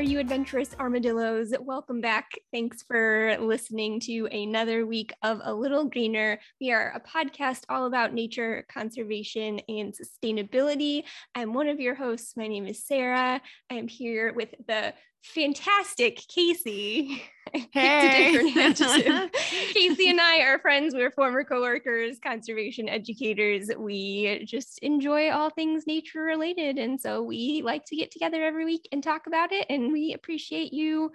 there, you adventurous armadillos. Welcome back. Thanks for listening to another week of A Little Greener. We are a podcast all about nature, conservation, and sustainability. I'm one of your hosts. My name is Sara. I am here with the fantastic Casey. Hey. Casey and I are friends. We're former coworkers, conservation educators. We just enjoy all things nature related. And so we like to get together every week and talk about it. And we appreciate you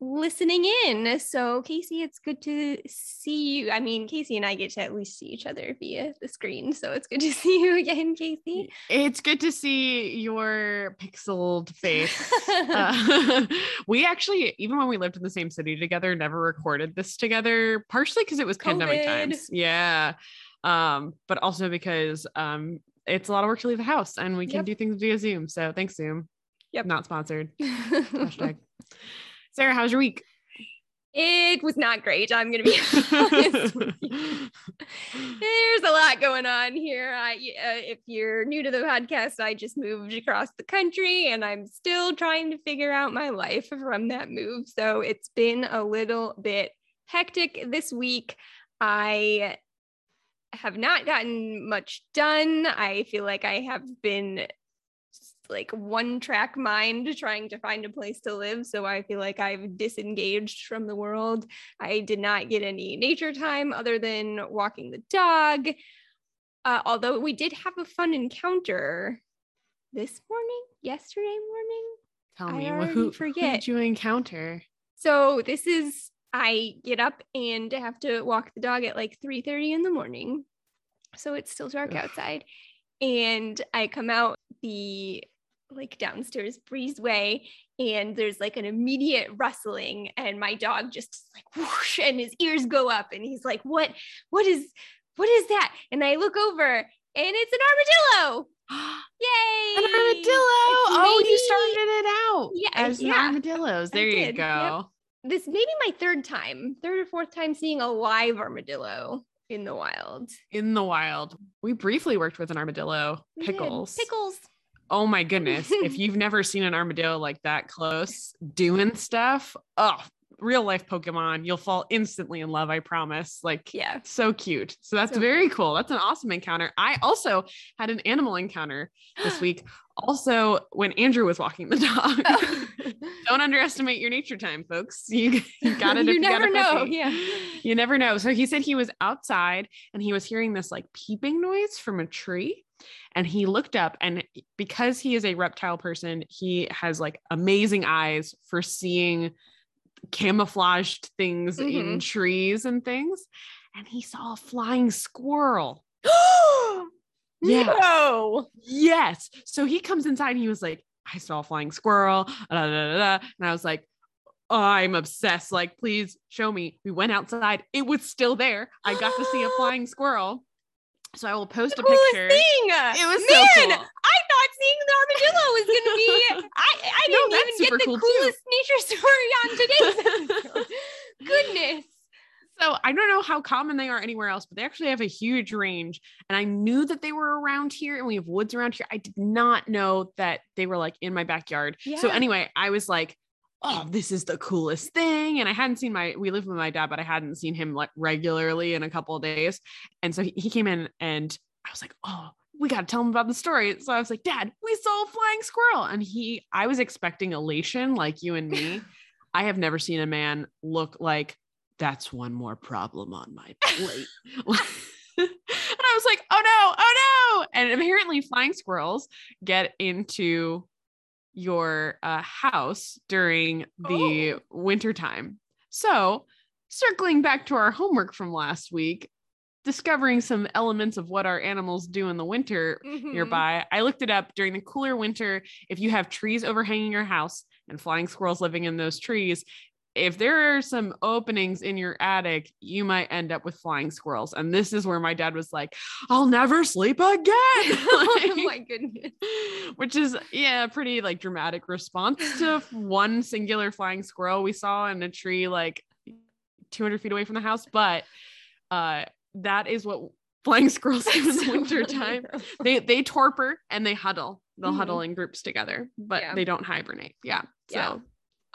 listening in. So, Casey, it's good to see you. I mean, Casey and I get to at least see each other via the screen. So, it's good to see you again, Casey. It's good to see your pixeled face. uh, we actually, even when we lived in the same city together, never recorded this together, partially because it was pandemic times. Yeah. Um, but also because um it's a lot of work to leave the house and we can Yep. do things via Zoom. So thanks, Zoom. Yep. Not sponsored. Hashtag. Sara, how's your week? it was not great. I'm going to be honest. There's a lot going on here. I, uh, if you're new to the podcast, I just moved across the country and I'm still trying to figure out my life from that move. So it's been a little bit hectic this week. I have not gotten much done. I feel like I have been like one track mind trying to find a place to live. So I feel like I've disengaged from the world. I did not get any nature time other than walking the dog. Uh, although we did have a fun encounter this morning, yesterday morning. Tell me already who, who did you encounter? So this is I get up and have to walk the dog at like 3 30 in the morning. So it's still dark Ugh. outside. And I come out the like downstairs breezeway and there's like an immediate rustling and my dog just like whoosh and his ears go up and he's like what what is what is that and i look over and it's an armadillo yay An armadillo. It's Oh, you started it out Yeah, as yeah. armadillos. There you did, yep. go. this may be my third time, third or fourth time seeing a live armadillo in the wild. In the wild, we briefly worked with an armadillo. Pickles. Pickles. Oh my goodness! if you've never seen an armadillo like that close doing stuff, oh, real life Pokemon, you'll fall instantly in love. I promise. Like, Yeah. so cute. So that's So very cool. That's an awesome encounter. I also had an animal encounter this week. Also, when Andrew was walking the dog. Don't underestimate your nature time, folks. You, you got it. You never know. Yeah. You never know. So he said he was outside and he was hearing this like peeping noise from a tree. And he looked up, and because he is a reptile person, he has like amazing eyes for seeing camouflaged things in Mhm. trees and things. And he saw a flying squirrel. Yeah. No. Yes. So he comes inside and he was like, I saw a flying squirrel. da, da, da, da." And I was like, I'm obsessed. Like, please show me. We went outside. It was still there. I got to see a flying squirrel. So I will post a Coolest picture. thing. It was Man, so cool. I thought seeing the armadillo was going to be. I, I didn't even get the cool, too. coolest nature story on today's. Goodness. So I don't know how common they are anywhere else, but they actually have a huge range. And I knew that they were around here and we have woods around here. I did not know that they were like in my backyard. Yeah. So anyway, I was like, oh, this is the coolest thing. And I hadn't seen my, we live with my dad, but I hadn't seen him like regularly in a couple of days. And so he, he came in and I was like, oh, we got to tell him about the story. So I was like, Dad, we saw a flying squirrel. And he, I was expecting elation like you and me. I have never seen a man look like that's one more problem on my plate. and I was like, oh no, oh no. And apparently, flying squirrels get into your uh, house during the Oh. winter time. So, circling back to our homework from last week, discovering some elements of what our animals do in the winter Mhm. nearby. I looked it up during the cooler winter. If you have trees overhanging your house and flying squirrels living in those trees, if there are some openings in your attic, you might end up with flying squirrels. And this is where my dad was like, I'll never sleep again. oh my goodness. which is yeah, a pretty like dramatic response to one singular flying squirrel we saw in a tree like 200 feet away from the house. But uh that is what flying squirrels do in the winter time. They they torpor and they huddle. they'll Mhm. huddle in groups together, but Yeah. they don't hibernate. Yeah. Yeah.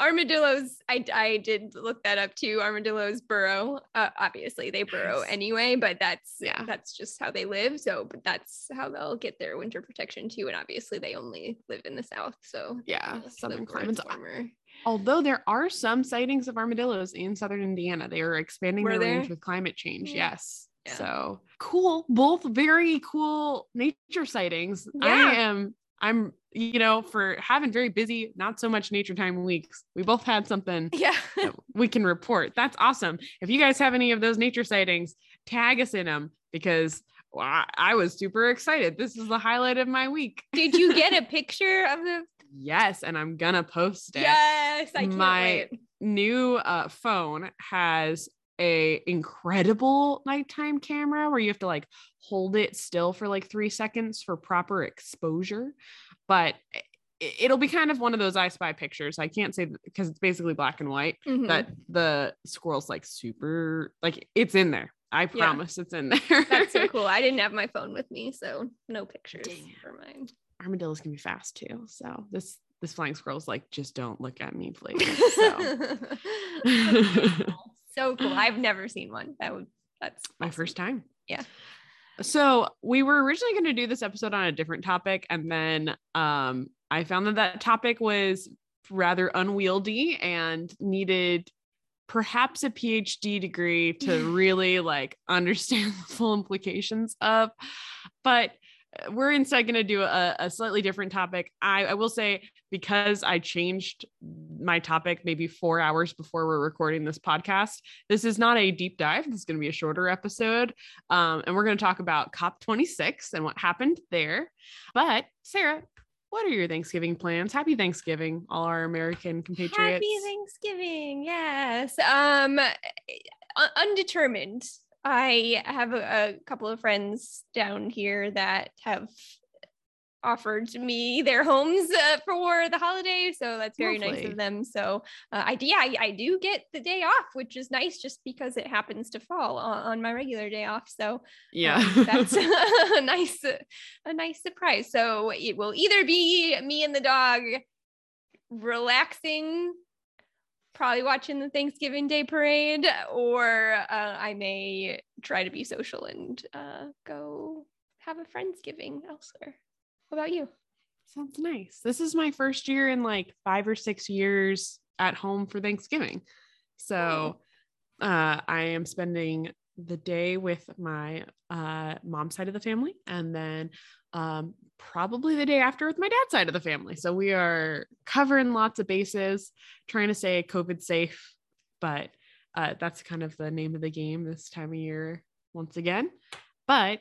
Armadillos I, I did look that up too armadillos burrow uh, obviously they burrow Yes. anyway but that's Yeah. that's just how they live so but that's how they'll get their winter protection too and obviously they only live in the south so yeah, southern climates. warmer. Although there are some sightings of armadillos in southern Indiana, they are expanding Were their range with climate change. Yeah. Yes. Yeah. So cool. Both very cool nature sightings. I Yeah. am, I'm, you know, for having very busy, not so much nature time weeks, we both had something yeah we can report. That's awesome. If you guys have any of those nature sightings, tag us in them because well, I, I was super excited. This is the highlight of my week. did you get a picture of the Yes. And I'm going to post it. yes i can't My- wait new uh, phone has a incredible nighttime camera where you have to like hold it still for like three seconds for proper exposure but it'll be kind of one of those i spy pictures. I can't say because it's basically black and white Mhm. that the squirrel's like super like it's in there. I promise it's in there. That's so cool. I didn't have my phone with me so no pictures it. for mine. Armadillos can be fast too so this this flying squirrel's like just don't look at me please so so cool. I've never seen one. That would that's my awesome. first time. Yeah. So we were originally going to do this episode on a different topic, and then um, I found that that topic was rather unwieldy and needed perhaps a PhD degree to really like understand the full implications of. But uh, we're instead going to do a, a slightly different topic. I, I will say because I changed my topic maybe four hours before we're recording this podcast. This is not a deep dive. This is going to be a shorter episode. Um, and we're going to talk about COP26 and what happened there. But Sara, what are your Thanksgiving plans? Happy Thanksgiving, all our American compatriots. Happy Thanksgiving. Yes. Um undetermined. I have a, a couple of friends down here that have offered me their homes uh, for the holiday so that's very nice of them so uh, I, yeah, I, I do get the day off which is nice just because it happens to fall on, on my regular day off so yeah. Um, that's a nice a nice surprise. So it will either be me and the dog relaxing, probably watching the Thanksgiving Day parade, or uh, I may try to be social and uh, go have a friendsgiving elsewhere. What about you? Sounds nice. This is my first year in like five or six years at home for Thanksgiving. So uh, I am spending the day with my uh, mom's side of the family and then um, probably the day after with my dad's side of the family. So we are covering lots of bases, trying to stay COVID safe, but uh, that's kind of the name of the game this time of year once again. But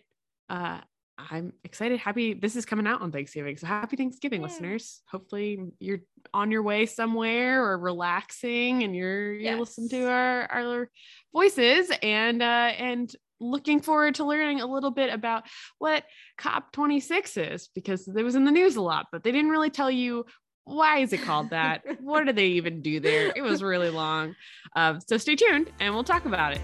uh, I'm excited. Happy this is coming out on Thanksgiving. So happy Thanksgiving, listeners. Hopefully you're on your way somewhere or relaxing and you're you're listening to our, our voices and uh and looking forward to learning a little bit about what COP26 is because it was in the news a lot, but they didn't really tell you why is it called that? what do they even do there? It was really long. Um, so stay tuned and we'll talk about it.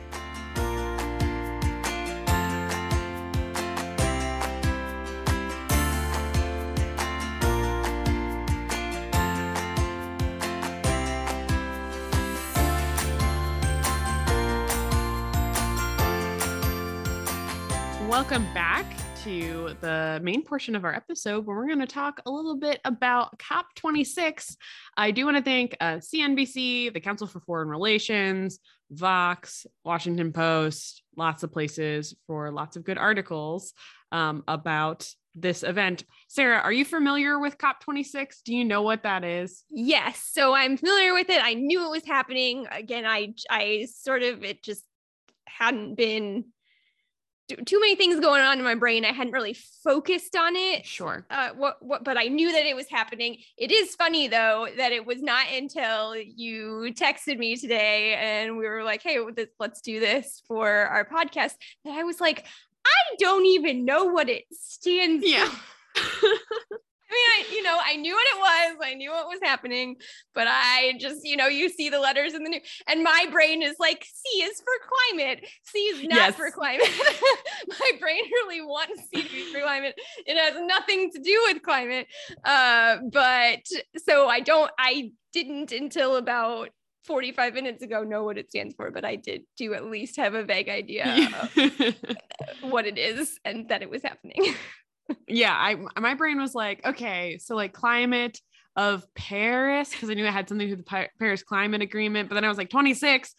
Welcome back to the main portion of our episode where we're going to talk a little bit about COP26. I do want to thank uh, CNBC, the Council for Foreign Relations, Vox, Washington Post, lots of places for lots of good articles um, about this event. Sara, are you familiar with COP26? Do you know what that is? Yes, so I'm familiar with it. I knew it was happening. Again, I I sort of it just hadn't been too- many things going on in my brain. I hadn't really focused on it. Sure. Uh, what, what, but I knew that it was happening. It is funny though that it was not until you texted me today and we were like, "Hey, let's do this for our podcast." That I was like, "I don't even know what it stands." Yeah. for." I mean, I, you know, I knew what it was. I knew what was happening, but I just, you know, you see the letters in the news, and my brain is like, C is for climate. C is not yes. for climate. my brain really wants C to be for climate. It has nothing to do with climate. Uh, but so I don't, I didn't until about 45 minutes ago know what it stands for, but I did do at least have a vague idea what it is and that it was happening yeah, I my brain was like, okay, so like climate of Paris because I knew I had something to do with the Paris Climate Agreement, but then I was like 26.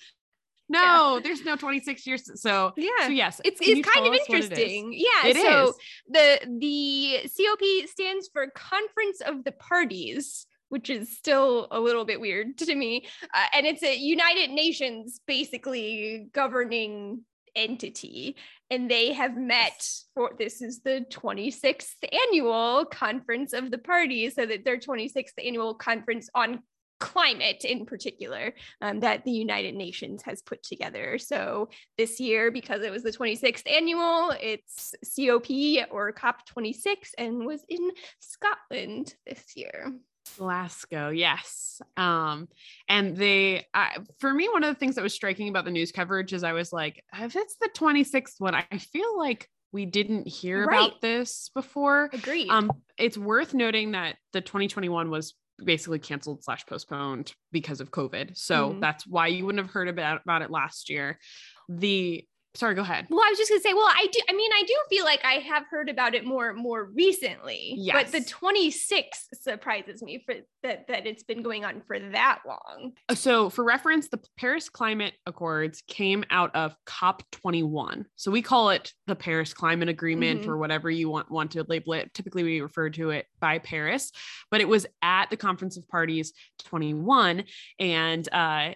No, yeah. there's no 26 years. So yeah, so yes, it's it's kind of interesting. It yeah, it so is. the the COP stands for Conference of the Parties which is still a little bit weird to me. Uh, and it's a United Nations basically governing entity and they have met for this is the 26th annual conference of the parties so that their 26th annual conference on climate in particular um, that the united nations has put together. So this year because it was the 26th annual it's cop or cop 26 and was in scotland this year Glasgow, yes. Um, and they, I, for me, one of the things that was striking about the news coverage is I was like, if it's the 26th one, I feel like we didn't hear right. about this before. Agreed. Um, it's worth noting that the 2021 was basically canceled slash postponed because of COVID. So mm-hmm. that's why you wouldn't have heard about, about it last year. The sorry go ahead. Well i was just gonna say well i do i mean i do feel like i have heard about it more more recently yes. but the 26 surprises me for that that it's been going on for that long. Uh, so for reference the paris climate accords came out of cop 21 so we call it the paris climate agreement mm-hmm. or whatever you want want to label it. Typically we refer to it by paris but it was at the conference of parties 21 and uh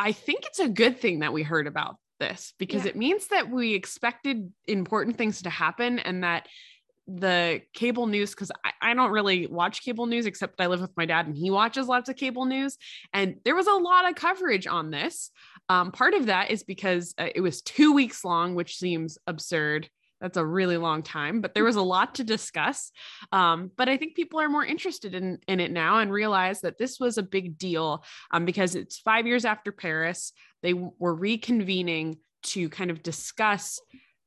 I think it's a good thing that we heard about this because yeah. it means that we expected important things to happen and that the cable news because I, I, don't really watch cable news except I live with my dad and he watches lots of cable news. And there was a lot of coverage on this. Um, part of that is because uh, it was two weeks long, which seems absurd. That's a really long time, but there was a lot to discuss. Um, but I think people are more interested in, in it now and realize that this was a big deal um, because it's five years after Paris. They were reconvening to kind of discuss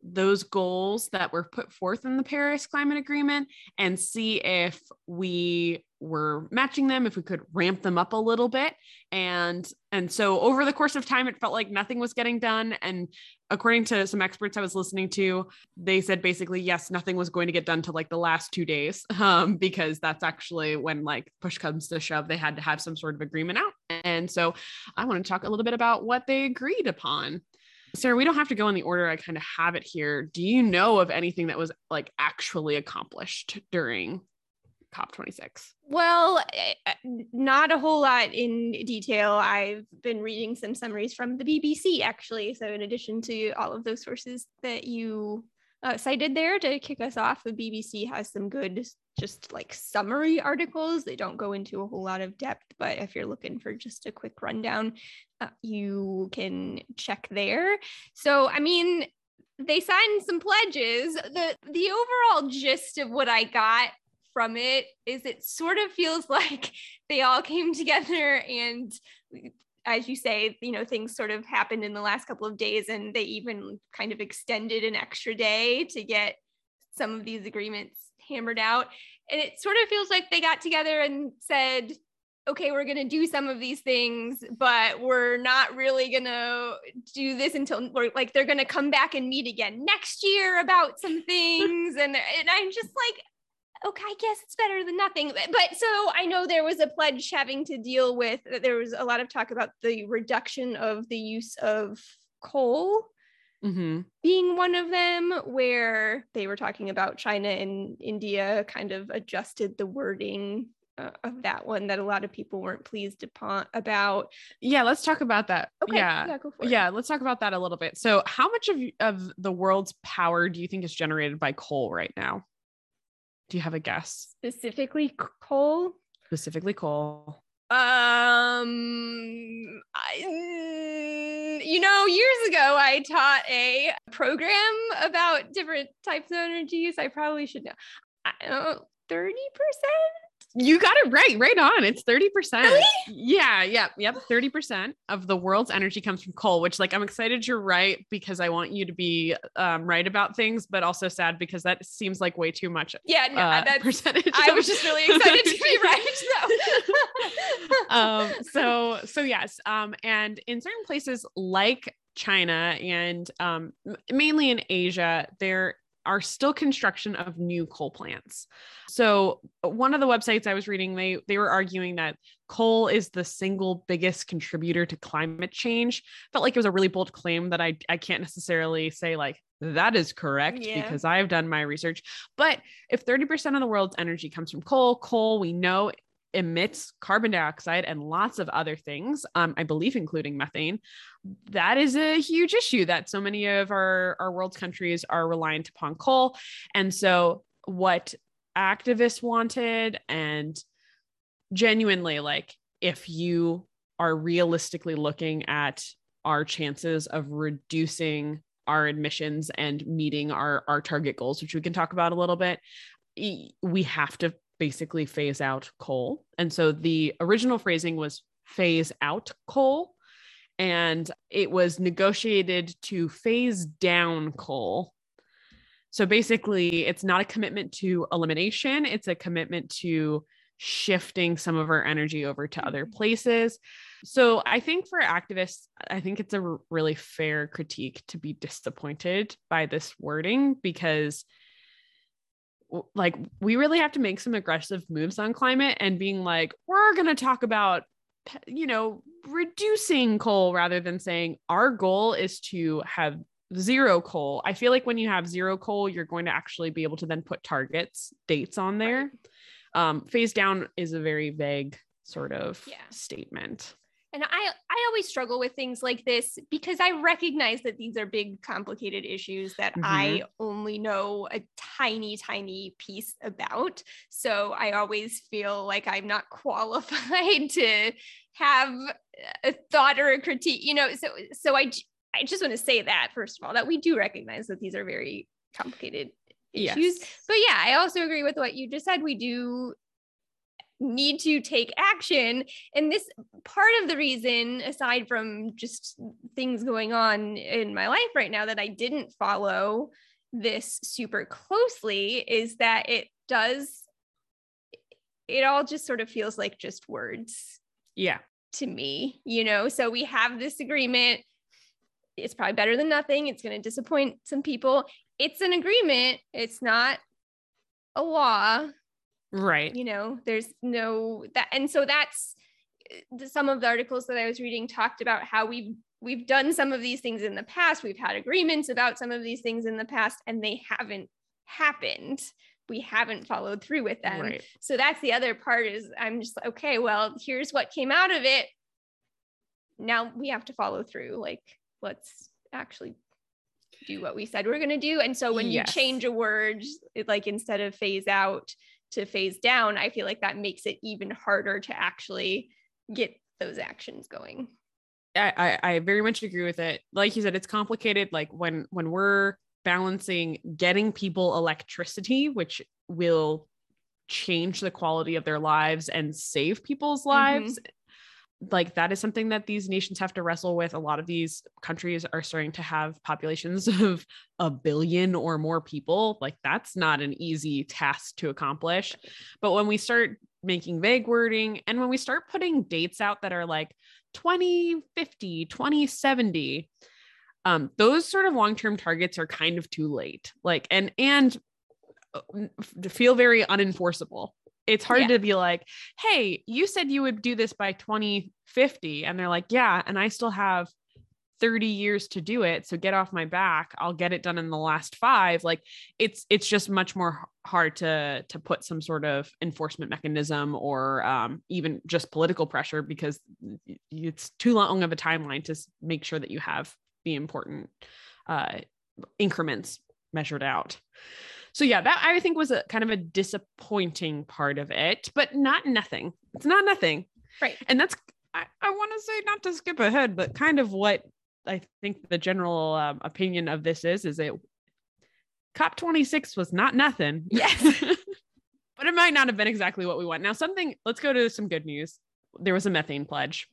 those goals that were put forth in the Paris Climate Agreement and see if we were matching them, if we could ramp them up a little bit. And and so over the course of time, it felt like nothing was getting done. And according to some experts I was listening to, they said basically yes, nothing was going to get done till like the last two days, um, because that's actually when like push comes to shove, they had to have some sort of agreement out. And so I want to talk a little bit about what they agreed upon. Sara, we don't have to go in the order I kind of have it here. Do you know of anything that was like actually accomplished during COP26? Well, eh, eh, not a whole lot in detail. I've been reading some summaries from the BBC actually. So, in addition to all of those sources that you uh, cited there to kick us off, the BBC has some good, just like summary articles. They don't go into a whole lot of depth, but if you're looking for just a quick rundown, uh, you can check there. So, I mean, they signed some pledges. The the overall gist of what I got from it is it sort of feels like they all came together and as you say, you know, things sort of happened in the last couple of days and they even kind of extended an extra day to get some of these agreements hammered out. And it sort of feels like they got together and said, okay, we're going to do some of these things, but we're not really going to do this until we're like, they're going to come back and meet again next year about some things. and, and I'm just like, okay, I guess it's better than nothing. But so I know there was a pledge having to deal with, there was a lot of talk about the reduction of the use of coal. Mm-hmm. Being one of them, where they were talking about China and India kind of adjusted the wording uh, of that one that a lot of people weren't pleased upon about. Yeah, let's talk about that. Okay, yeah, yeah, yeah, let's talk about that a little bit. So, how much of of the world's power do you think is generated by coal right now? Do you have a guess? Specifically coal? Specifically coal. Um, I, you know, years ago I taught a program about different types of energies. I probably should know. I uh, don't 30%. You got it right, right on. It's 30%. Really? Yeah, yeah, yep. 30% of the world's energy comes from coal, which like I'm excited you're right because I want you to be um, right about things, but also sad because that seems like way too much. Yeah, no, uh, that's percentage. I was just really excited to be right. So. um so so yes um and in certain places like china and um mainly in asia there are still construction of new coal plants. So uh, one of the websites i was reading they they were arguing that coal is the single biggest contributor to climate change. Felt like it was a really bold claim that i i can't necessarily say like that is correct Yeah. because i've done my research. But if 30% of the world's energy comes from coal coal we know emits carbon dioxide and lots of other things, um, I believe, including methane. That is a huge issue that so many of our, our world's countries are reliant upon coal. And so, what activists wanted, and genuinely, like, if you are realistically looking at our chances of reducing our emissions and meeting our, our target goals, which we can talk about a little bit, we have to basically phase out coal. And so the original phrasing was phase out coal. And it was negotiated to phase down coal. So basically, it's not a commitment to elimination, it's a commitment to shifting some of our energy over to other mm-hmm. places. So I think for activists, I think it's a really fair critique to be disappointed by this wording because like we really have to make some aggressive moves on climate and being like we're going to talk about you know reducing coal rather than saying our goal is to have zero coal. I feel like when you have zero coal you're going to actually be able to then put targets dates on there. Um phase down is a very vague sort of Yeah. statement And I I always struggle with things like this because I recognize that these are big complicated issues that mm-hmm. I only know a tiny tiny piece about. So I always feel like I'm not qualified to have a thought or a critique, you know. So so I I just want to say that first of all that we do recognize that these are very complicated issues. yes But yeah, I also agree with what you just said. We do need to take action. And this part of the reason, aside from just things going on in my life right now, that I didn't follow this super closely is that it does, it all just sort of feels like just words yeah to me, you know? So we have this agreement. It's probably better than nothing. It's going to disappoint some people. It's an agreement, it's not a law right. You know there's no that and so that's the, some of the articles that i was reading talked about how we've we've done some of these things in the past. We've had agreements about some of these things in the past and they haven't happened. We haven't followed through with them. Right. So that's the other part is i'm just like, okay well here's what came out of it. Now we have to follow through like let's actually do what we said we're going to do. And so when Yes. you change a word it, like instead of phase out to phase down i feel like that makes it even harder to actually get those actions going I, I I very much agree with it. Like you said, it's complicated. Like when when we're balancing getting people electricity, which will change the quality of their lives and save people's mm-hmm. lives. Like that is something that these nations have to wrestle with. A lot of these countries are starting to have populations of a billion or more people. Like that's not an easy task to accomplish. But when we start making vague wording and when we start putting dates out that are like 2050, 2070, um, those sort of long-term targets are kind of too late. Like, and and uh, feel very unenforceable. It's hard Yeah. to be like, hey, you said you would do this by 2050. And they're like, yeah, and I still have 30 years to do it. So get off my back. I'll get it done in the last five. Like it's it's just much more hard to to put some sort of enforcement mechanism or um, even just political pressure because it's too long of a timeline to make sure that you have the important uh, increments measured out. So yeah, that I think was a kind of a disappointing part of it, but not nothing. It's not nothing. Right. And that's I, I want to say not to skip ahead, but kind of what I think the general um, opinion of this is is it COP26 was not nothing. Yes. but it might not have been exactly what we want. Now, something, let's go to some good news. There was a methane pledge.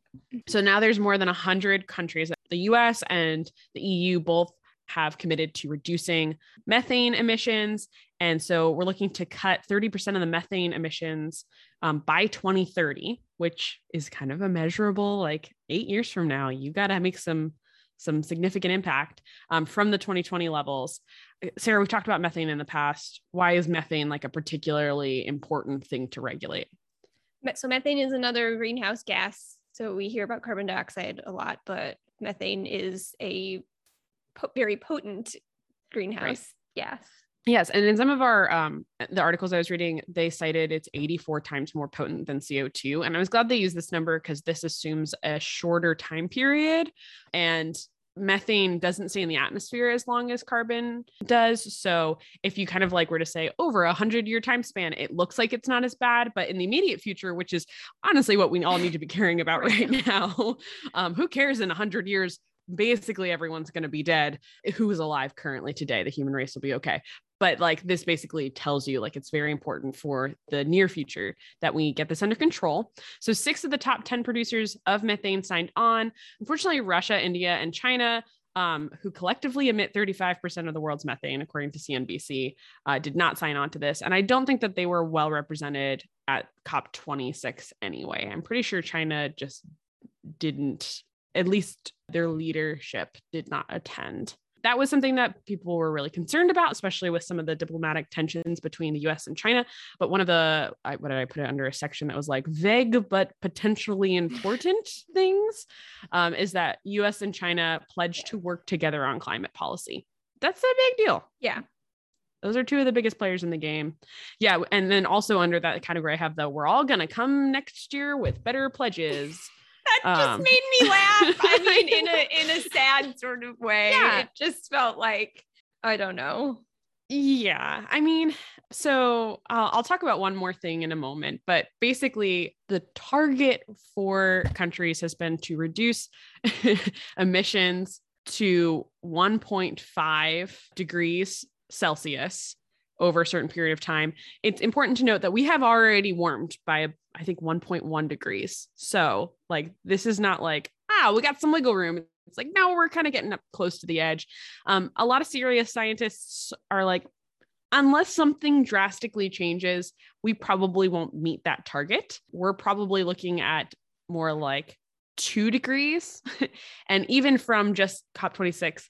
So now there's more than 100 countries. The US and the EU both have committed to reducing methane emissions. And so we're looking to cut 30% of the methane emissions um, by 2030, which is kind of a measurable, like eight years from now, you got to make some some significant impact um, from the 2020 levels. Sara, we've talked about methane in the past. Why is methane like a particularly important thing to regulate? So methane is another greenhouse gas. So we hear about carbon dioxide a lot, but methane is a po- very potent greenhouse right. gas. Yes, and in some of our um, the articles I was reading, they cited it's 84 times more potent than CO2, and I was glad they used this number because this assumes a shorter time period, and methane doesn't stay in the atmosphere as long as carbon does. So if you kind of like were to say over a hundred year time span, it looks like it's not as bad, but in the immediate future, which is honestly what we all need to be caring about right now, um, who cares in a hundred years? Basically everyone's going to be dead. Who is alive currently today? The human race will be okay. But like this basically tells you like it's very important for the near future that we get this under control. So six of the top 10 producers of methane signed on. Unfortunately russia india and china um, who collectively emit 35% of the world's methane, according to CNBC, uh, did not sign on to this. And I don't think that they were well represented at COP26 anyway. I'm pretty sure China just didn't at least their leadership did not attend. That was something that people were really concerned about, especially with some of the diplomatic tensions between the US and China. But one of the, I, what did I put it under a section that was like vague but potentially important things um, is that US and China pledged to work together on climate policy. That's a big deal. Yeah. Those are two of the biggest players in the game. Yeah. And then also under that category, I have the we're all going to come next year with better pledges that just um, made me laugh. I mean, in a in a sad sort of way. Yeah. It just felt like I don't know. Yeah, I mean, so uh, I'll talk about one more thing in a moment, but basically, the target for countries has been to reduce emissions to 1.5 degrees Celsius over a certain period of time. It's important to note that we have already warmed by I think 1.1 degrees. So, like, this is not like, ah, we got some wiggle room. It's like, now we're kind of getting up close to the edge. Um, a lot of serious scientists are like, unless something drastically changes, we probably won't meet that target. We're probably looking at more like two degrees. and even from just COP26,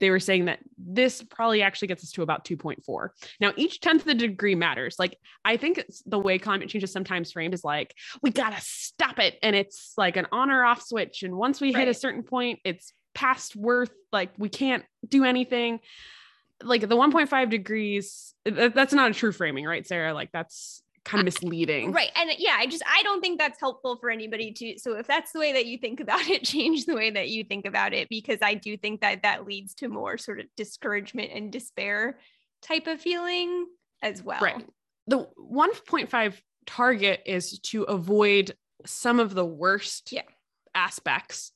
they were saying that this probably actually gets us to about 2.4. Now, each tenth of the degree matters. Like, I think the way climate change is sometimes framed is like, we got to stop it. And it's like an on or off switch. And once we right. hit a certain point, it's past worth, like, we can't do anything. Like, the 1.5 degrees, that's not a true framing, right, Sara? Like, that's kind of misleading. Right. And yeah, I just I don't think that's helpful for anybody to so if that's the way that you think about it, change the way that you think about it because I do think that that leads to more sort of discouragement and despair type of feeling as well. Right. The 1.5 target is to avoid some of the worst yeah. aspects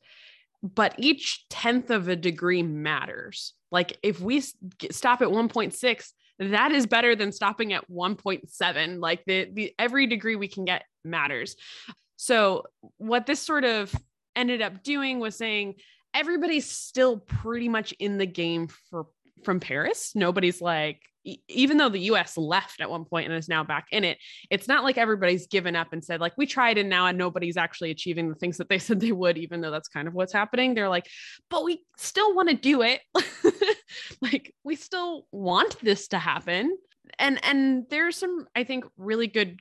but each tenth of a degree matters. Like if we stop at 1.6, that is better than stopping at 1.7 like the, the every degree we can get matters. So what this sort of ended up doing was saying everybody's still pretty much in the game for from paris. Nobody's like even though the US left at one point and is now back in it, it's not like everybody's given up and said, like, we tried and now and nobody's actually achieving the things that they said they would, even though that's kind of what's happening. They're like, but we still want to do it. like, we still want this to happen. And and there's some, I think, really good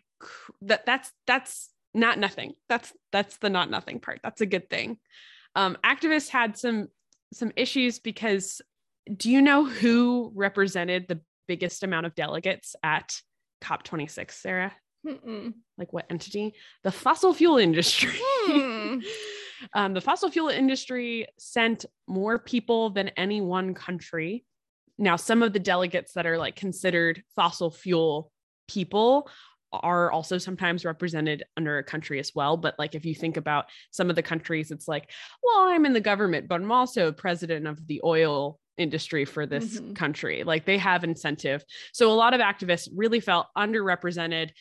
that that's that's not nothing. That's that's the not nothing part. That's a good thing. Um, activists had some some issues because do you know who represented the biggest amount of delegates at COP26, Sara? Mm-mm. Like what entity? The fossil fuel industry. Hmm. um, the fossil fuel industry sent more people than any one country. Now, some of the delegates that are like considered fossil fuel people are also sometimes represented under a country as well. But like if you think about some of the countries, it's like, well, I'm in the government, but I'm also president of the oil industry for this Mhm. country. Like they have incentive. So a lot of activists really felt underrepresented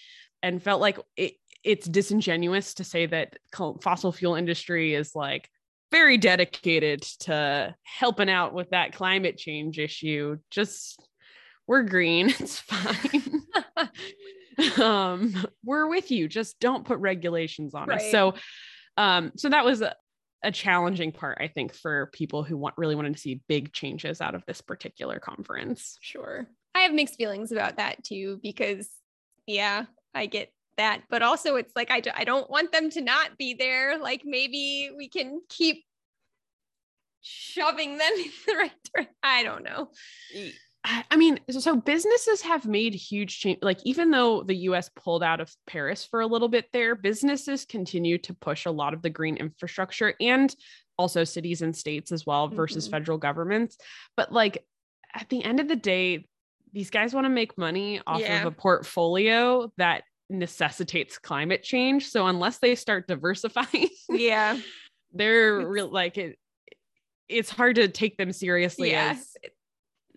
and felt like it, it's disingenuous to say that fossil fuel industry is like very dedicated to helping out with that climate change issue. Just we're green, it's fine. um, we're with you. Just don't put regulations on us. So um, so that was a, challenging part, I think, for people who want really wanted to see big changes out of this particular conference. Sure. I have mixed feelings about that too, because yeah, I get that. But also, it's like, I, d- I don't want them to not be there. Like, maybe we can keep shoving them in the right direction. I don't know. I mean, so- businesses have made huge change. Like, even though the US pulled out of Paris for a little bit there, businesses continue to push a lot of the green infrastructure and also cities and states as well versus Mhm. federal governments. But, like, at the end of the day, these guys want to make money off Yeah. of a portfolio that necessitates climate change. So, unless they start diversifying, Yeah. they're real like it. It's hard to take them seriously Yeah. as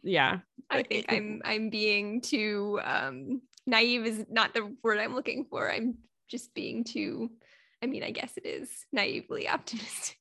yeah. I think I'm I'm being too um naive is not the word I'm looking for. I'm just being too I mean, I guess it is naively optimistic.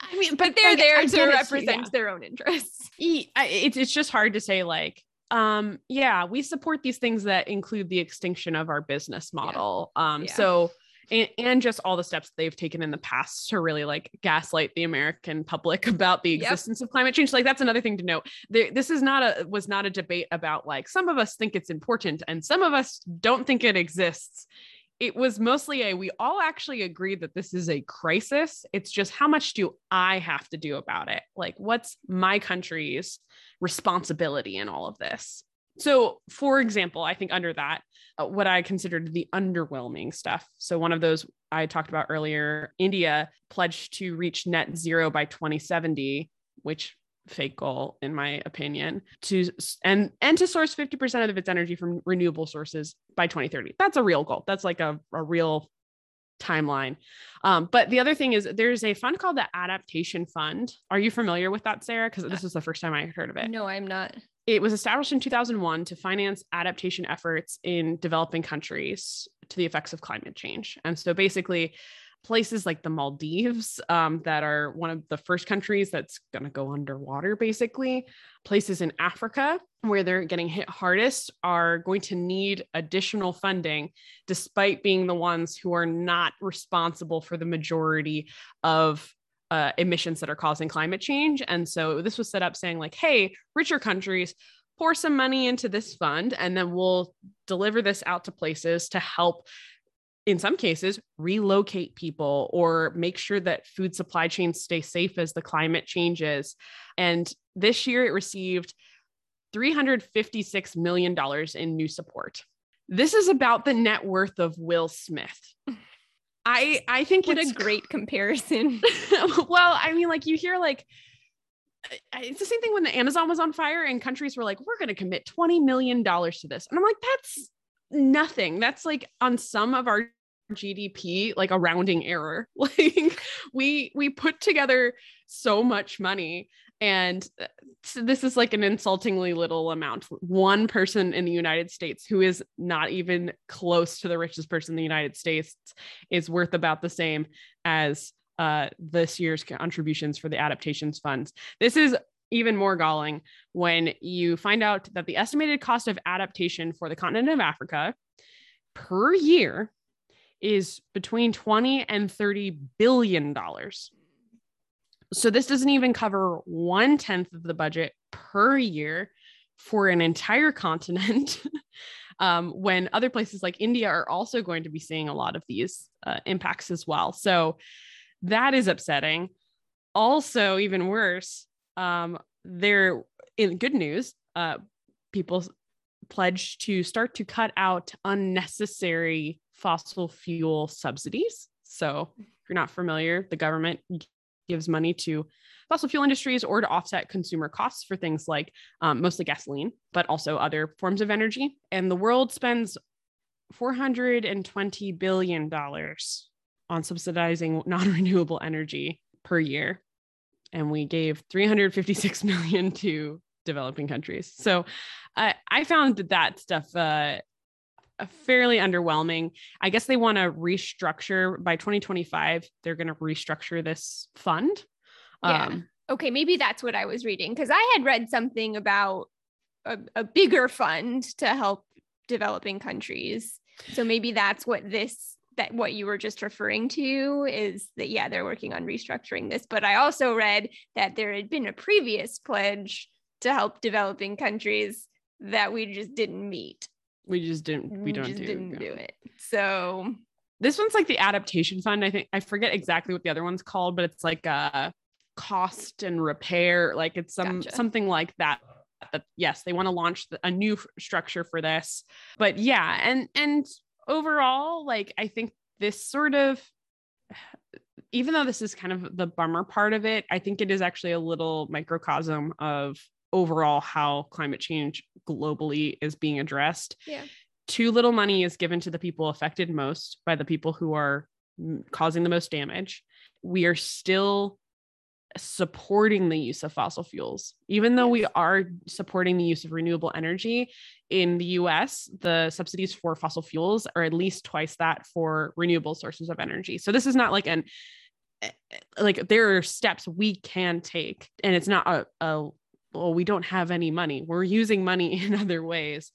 I mean, But they're like, there to represent yeah. their own interests. It's it's just hard to say like, um, yeah, we support these things that include the extinction of our business model. Um, Yeah. so and, and just all the steps they've taken in the past to really like gaslight the American public about the Yep. existence of climate change. Like that's another thing to note. There, this is not a was not a debate about like some of us think it's important and some of us don't think it exists. It was mostly a we all actually agree that this is a crisis. It's just how much do I have to do about it? Like what's my country's responsibility in all of this? So, for example, I think under that, uh, what I considered the underwhelming stuff. So, one of those I talked about earlier, India pledged to reach net zero by 2070, which fake goal in my opinion to and and to source 50% of its energy from renewable sources by 2030 that's a real goal. That's like a, a real timeline. Um, but the other thing is there's a fund called the adaptation fund. Are you familiar with that sara? Because this is the first time i heard of it. No, I'm not. It was established in 2001 to finance adaptation efforts in developing countries to the effects of climate change. And so basically, places like the Maldives, um, that are one of the first countries that's going to go underwater, basically, places in Africa where they're getting hit hardest are going to need additional funding, despite being the ones who are not responsible for the majority of uh, emissions that are causing climate change. And so this was set up saying, like, hey, richer countries, pour some money into this fund, and then we'll deliver this out to places to help, in some cases, relocate people or make sure that food supply chains stay safe as the climate changes. And this year it received $356 million in new support. This is about the net worth of Will Smith. I I think What it's a great comparison. well, I mean, like you hear like it's the same thing when the Amazon was on fire and countries were like, we're going to commit $20 million to this. And I'm like, that's nothing. That's like on some of our GDP, like a rounding error. Like we we put together so much money and uh, this is like an insultingly little amount. One person in the United States who is not even close to the richest person in the United States is worth about the same as uh, this year's contributions for the adaptations funds. This is even more galling when you find out that the estimated cost of adaptation for the continent of Africa per year is between 20 and 30 billion dollars. So this doesn't even cover one tenth of the budget per year for an entire continent. um, when other places like India are also going to be seeing a lot of these uh, impacts as well. So that is upsetting. Also, even worse, um, there in good news, uh, people pledged to start to cut out unnecessary fossil fuel subsidies. So, if you're not familiar, the government gives money to fossil fuel industries or to offset consumer costs for things like um, mostly gasoline, but also other forms of energy. And the world spends $420 billion on subsidizing non renewable energy per year. and we gave 356 million to developing countries. So uh, I found that that stuff uh, fairly underwhelming. I guess they want to restructure by 2025. They're going to restructure this fund. Yeah. Um, okay, maybe that's what I was reading because I had read something about a, a bigger fund to help developing countries. So maybe that's what this that what you were just referring to is that yeah they're working on restructuring this but i also read that there had been a previous pledge to help developing countries that we just didn't meet we just didn't we, don't just do, didn't do it. So this one's like the adaptation fund. I think i forget exactly what the other one's called but it's like a cost and repair like it's some gotcha. something like that that yes they want to launch a new structure for this. But yeah and and overall like i think this sort of even though this is kind of the bummer part of it i think it is actually a little microcosm of overall how climate change globally is being addressed yeah too little money is given to the people affected most by the people who are causing the most damage we are still supporting the use of fossil fuels. Even though we are supporting the use of renewable energy in the US, the subsidies for fossil fuels are at least twice that for renewable sources of energy. So this is not like an eh, eh, like there are steps we can take and it's not a, a well we don't have any money. We're using money in other ways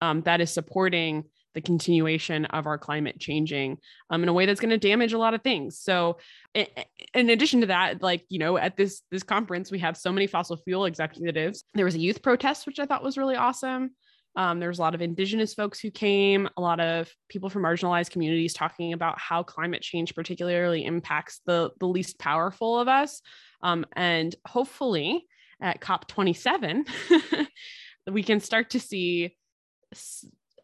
um, that is supporting the continuation of our climate changing um, in a way that's going to damage a lot of things. So, in addition to that, like you know, at this this conference, we have so many fossil fuel executives. There was a youth protest, which I thought was really awesome. Um, there was a lot of indigenous folks who came, a lot of people from marginalized communities talking about how climate change particularly impacts the the least powerful of us. Um, and hopefully, at COP27, we can start to see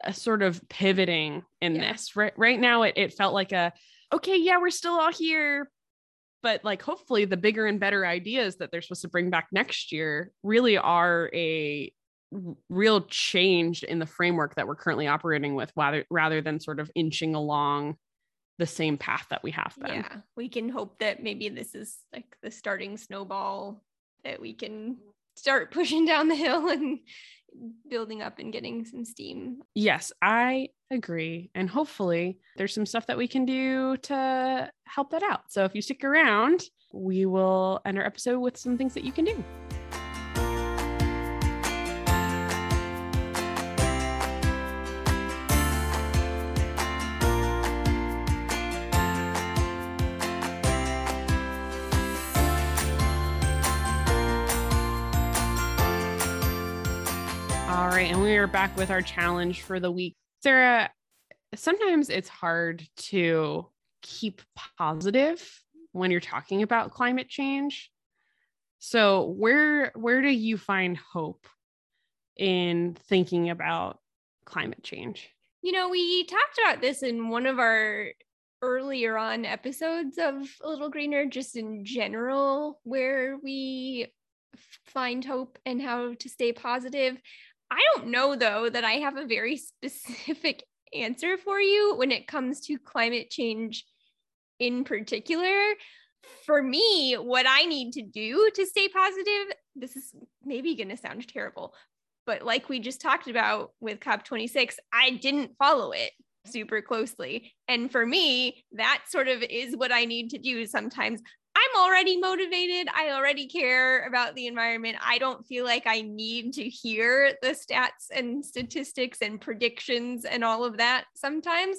a sort of pivoting in yeah. this. Right right now it, it felt like a okay, yeah, we're still all here. But like hopefully the bigger and better ideas that they're supposed to bring back next year really are a real change in the framework that we're currently operating with rather rather than sort of inching along the same path that we have been. Yeah, we can hope that maybe this is like the starting snowball that we can start pushing down the hill and building up and getting some steam. Yes, I agree. And hopefully there's some stuff that we can do to help that out. So if you stick around, we will end our episode with some things that you can do. Right, and we are back with our challenge for the week. Sara, sometimes it's hard to keep positive when you're talking about climate change. So, where where do you find hope in thinking about climate change? You know, we talked about this in one of our earlier on episodes of Little Greener, just in general, where we find hope and how to stay positive. I don't know though that I have a very specific answer for you when it comes to climate change in particular. For me, what I need to do to stay positive, this is maybe going to sound terrible, but like we just talked about with COP26, I didn't follow it super closely. And for me, that sort of is what I need to do sometimes. I'm already motivated. I already care about the environment. I don't feel like I need to hear the stats and statistics and predictions and all of that sometimes.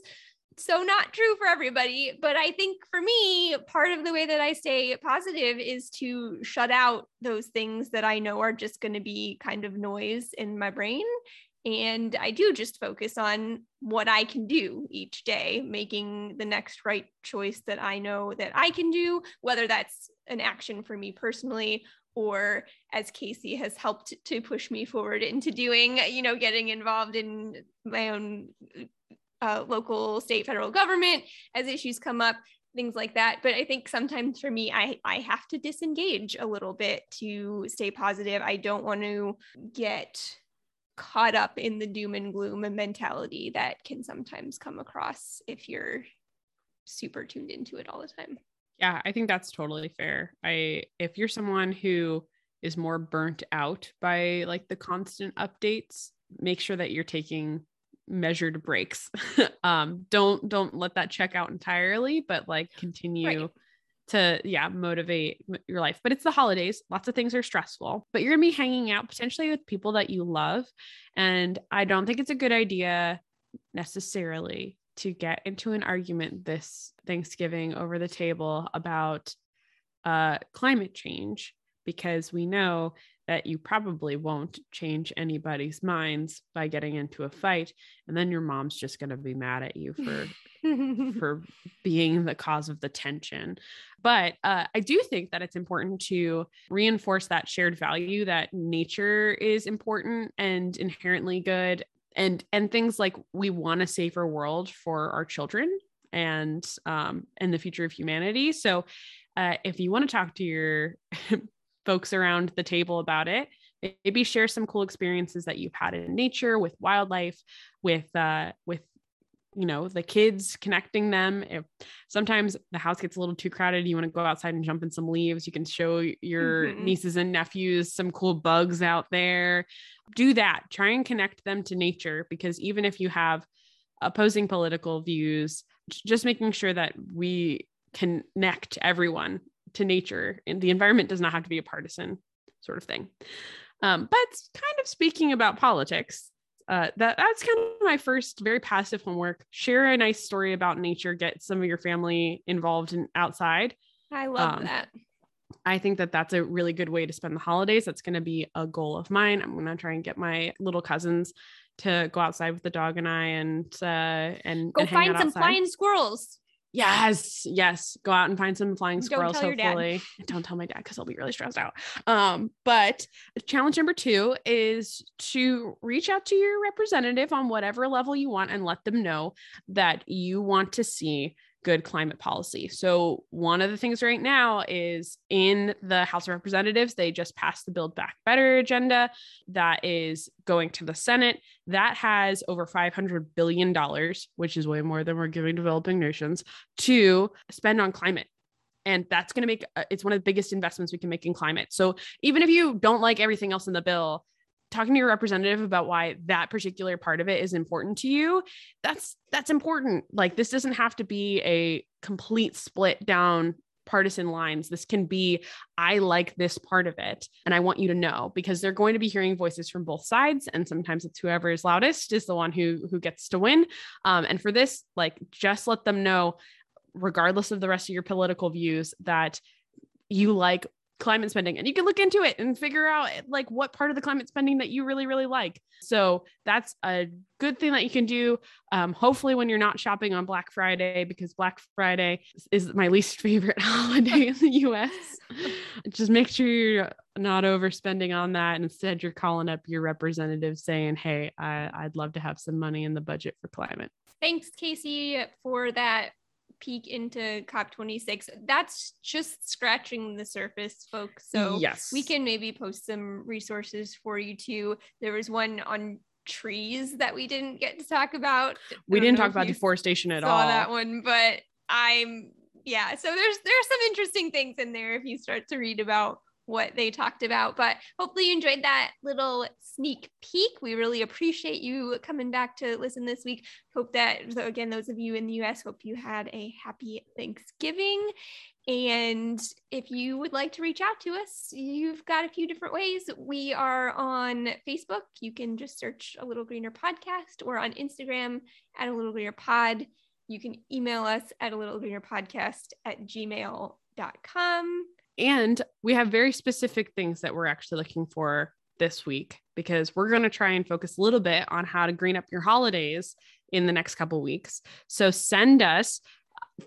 So, not true for everybody. But I think for me, part of the way that I stay positive is to shut out those things that I know are just going to be kind of noise in my brain and I do just focus on what I can do each day, making the next right choice that I know that I can do, whether that's an action for me personally or as Casey has helped to push me forward into doing, you know, getting involved in my own uh, local, state, federal government as issues come up, things like that. But I think sometimes for me, I, I have to disengage a little bit to stay positive. I don't want to get caught up in the doom and gloom and mentality that can sometimes come across if you're super tuned into it all the time. Yeah, I think that's totally fair. I if you're someone who is more burnt out by like the constant updates, make sure that you're taking measured breaks. um don't don't let that check out entirely, but like continue right. To yeah, motivate your life. But it's the holidays. Lots of things are stressful, but you're going to be hanging out potentially with people that you love, and I don't think it's a good idea necessarily to get into an argument this Thanksgiving over the table about uh, climate change because we know that you probably won't change anybody's minds by getting into a fight and then your mom's just going to be mad at you for for being the cause of the tension. But uh, i do think that it's important to reinforce that shared value that nature is important and inherently good and and things like we want a safer world for our children and um and the future of humanity. So uh, if you want to talk to your folks around the table about it. Maybe share some cool experiences that you've had in nature with wildlife with uh with you know the kids connecting them. If sometimes the house gets a little too crowded you want to go outside and jump in some leaves. You can show your mm-hmm. nieces and nephews some cool bugs out there. Do that. Try and connect them to nature because even if you have opposing political views just making sure that we connect everyone to nature and the environment does not have to be a partisan sort of thing um, but kind of speaking about politics uh, that that's kind of my first very passive homework. Share a nice story about nature. Get some of your family involved in outside. I love um, that. I think that that's a really good way to spend the holidays. That's going to be a goal of mine. I'm going to try and get my little cousins to go outside with the dog and I and uh and go and find some flying squirrels. Yes, yes. Go out and find some flying squirrels. Don't hopefully, don't tell my dad because I'll be really stressed out. Um, but challenge number two is to reach out to your representative on whatever level you want and let them know that you want to see good climate policy. So, one of the things right now is in the House of Representatives, they just passed the Build Back Better agenda that is going to the Senate. That has over $500 billion, which is way more than we're giving developing nations, to spend on climate and that's going to make uh, it's one of the biggest investments we can make in climate so even if you don't like everything else in the bill talking to your representative about why that particular part of it is important to you that's that's important. Like this doesn't have to be a complete split down partisan lines. This can be i like this part of it and i want you to know because they're going to be hearing voices from both sides and sometimes it's whoever is loudest is the one who who gets to win. Um, and for this like just let them know regardless of the rest of your political views that you like climate spending and you can look into it and figure out like what part of the climate spending that you really really like. So that's a good thing that you can do. Um, hopefully when you're not shopping on black friday because black friday is my least favorite holiday in the us just make sure you're not overspending on that. Instead you're calling up your representative saying hey I, i'd love to have some money in the budget for climate. Thanks casey for that peek into COP26. That's just scratching the surface, folks. So yes, we can maybe post some resources for you too. There was one on trees that we didn't get to talk about. We didn't talk about deforestation at saw all. that one, but I'm yeah. So there's there's some interesting things in there if you start to read about what they talked about. But hopefully you enjoyed that little sneak peek. We really appreciate you coming back to listen this week. Hope that, so again, those of you in the US, hope you had a happy Thanksgiving. And if you would like to reach out to us, you've got a few different ways. We are on Facebook. You can just search a little greener podcast or on Instagram at a little greener pod. You can email us at a little greener podcast at gmail.com and we have very specific things that we're actually looking for this week because we're going to try and focus a little bit on how to green up your holidays in the next couple weeks. So send us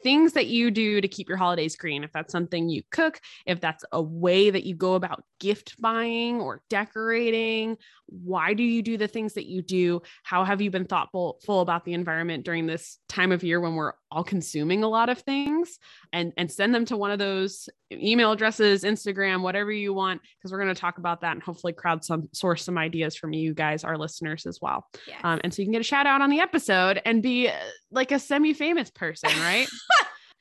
things that you do to keep your holidays green. If that's something you cook, if that's a way that you go about gift buying or decorating, why do you do the things that you do? How have you been thoughtful full about the environment during this time of year when we're all consuming a lot of things? And and send them to one of those email addresses, Instagram, whatever you want, because we're going to talk about that and hopefully crowd some source some ideas from you guys, our listeners as well. Yes. Um, and so you can get a shout out on the episode and be uh, like a semi famous person, right?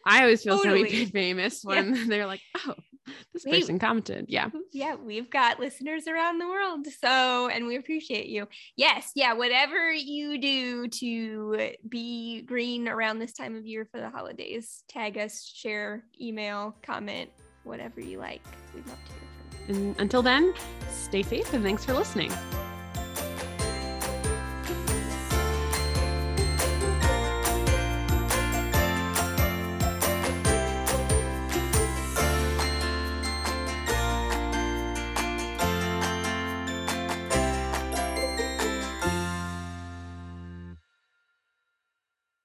I always feel Totally. so famous when they're like, oh, this Wait. person commented. Yeah. yeah, we've got listeners around the world. So, and we appreciate you. Yes, yeah, whatever you do to be green around this time of year for the holidays, tag us, share, email, comment, whatever you like. We'd love to hear from you. And until then, stay safe and thanks for listening.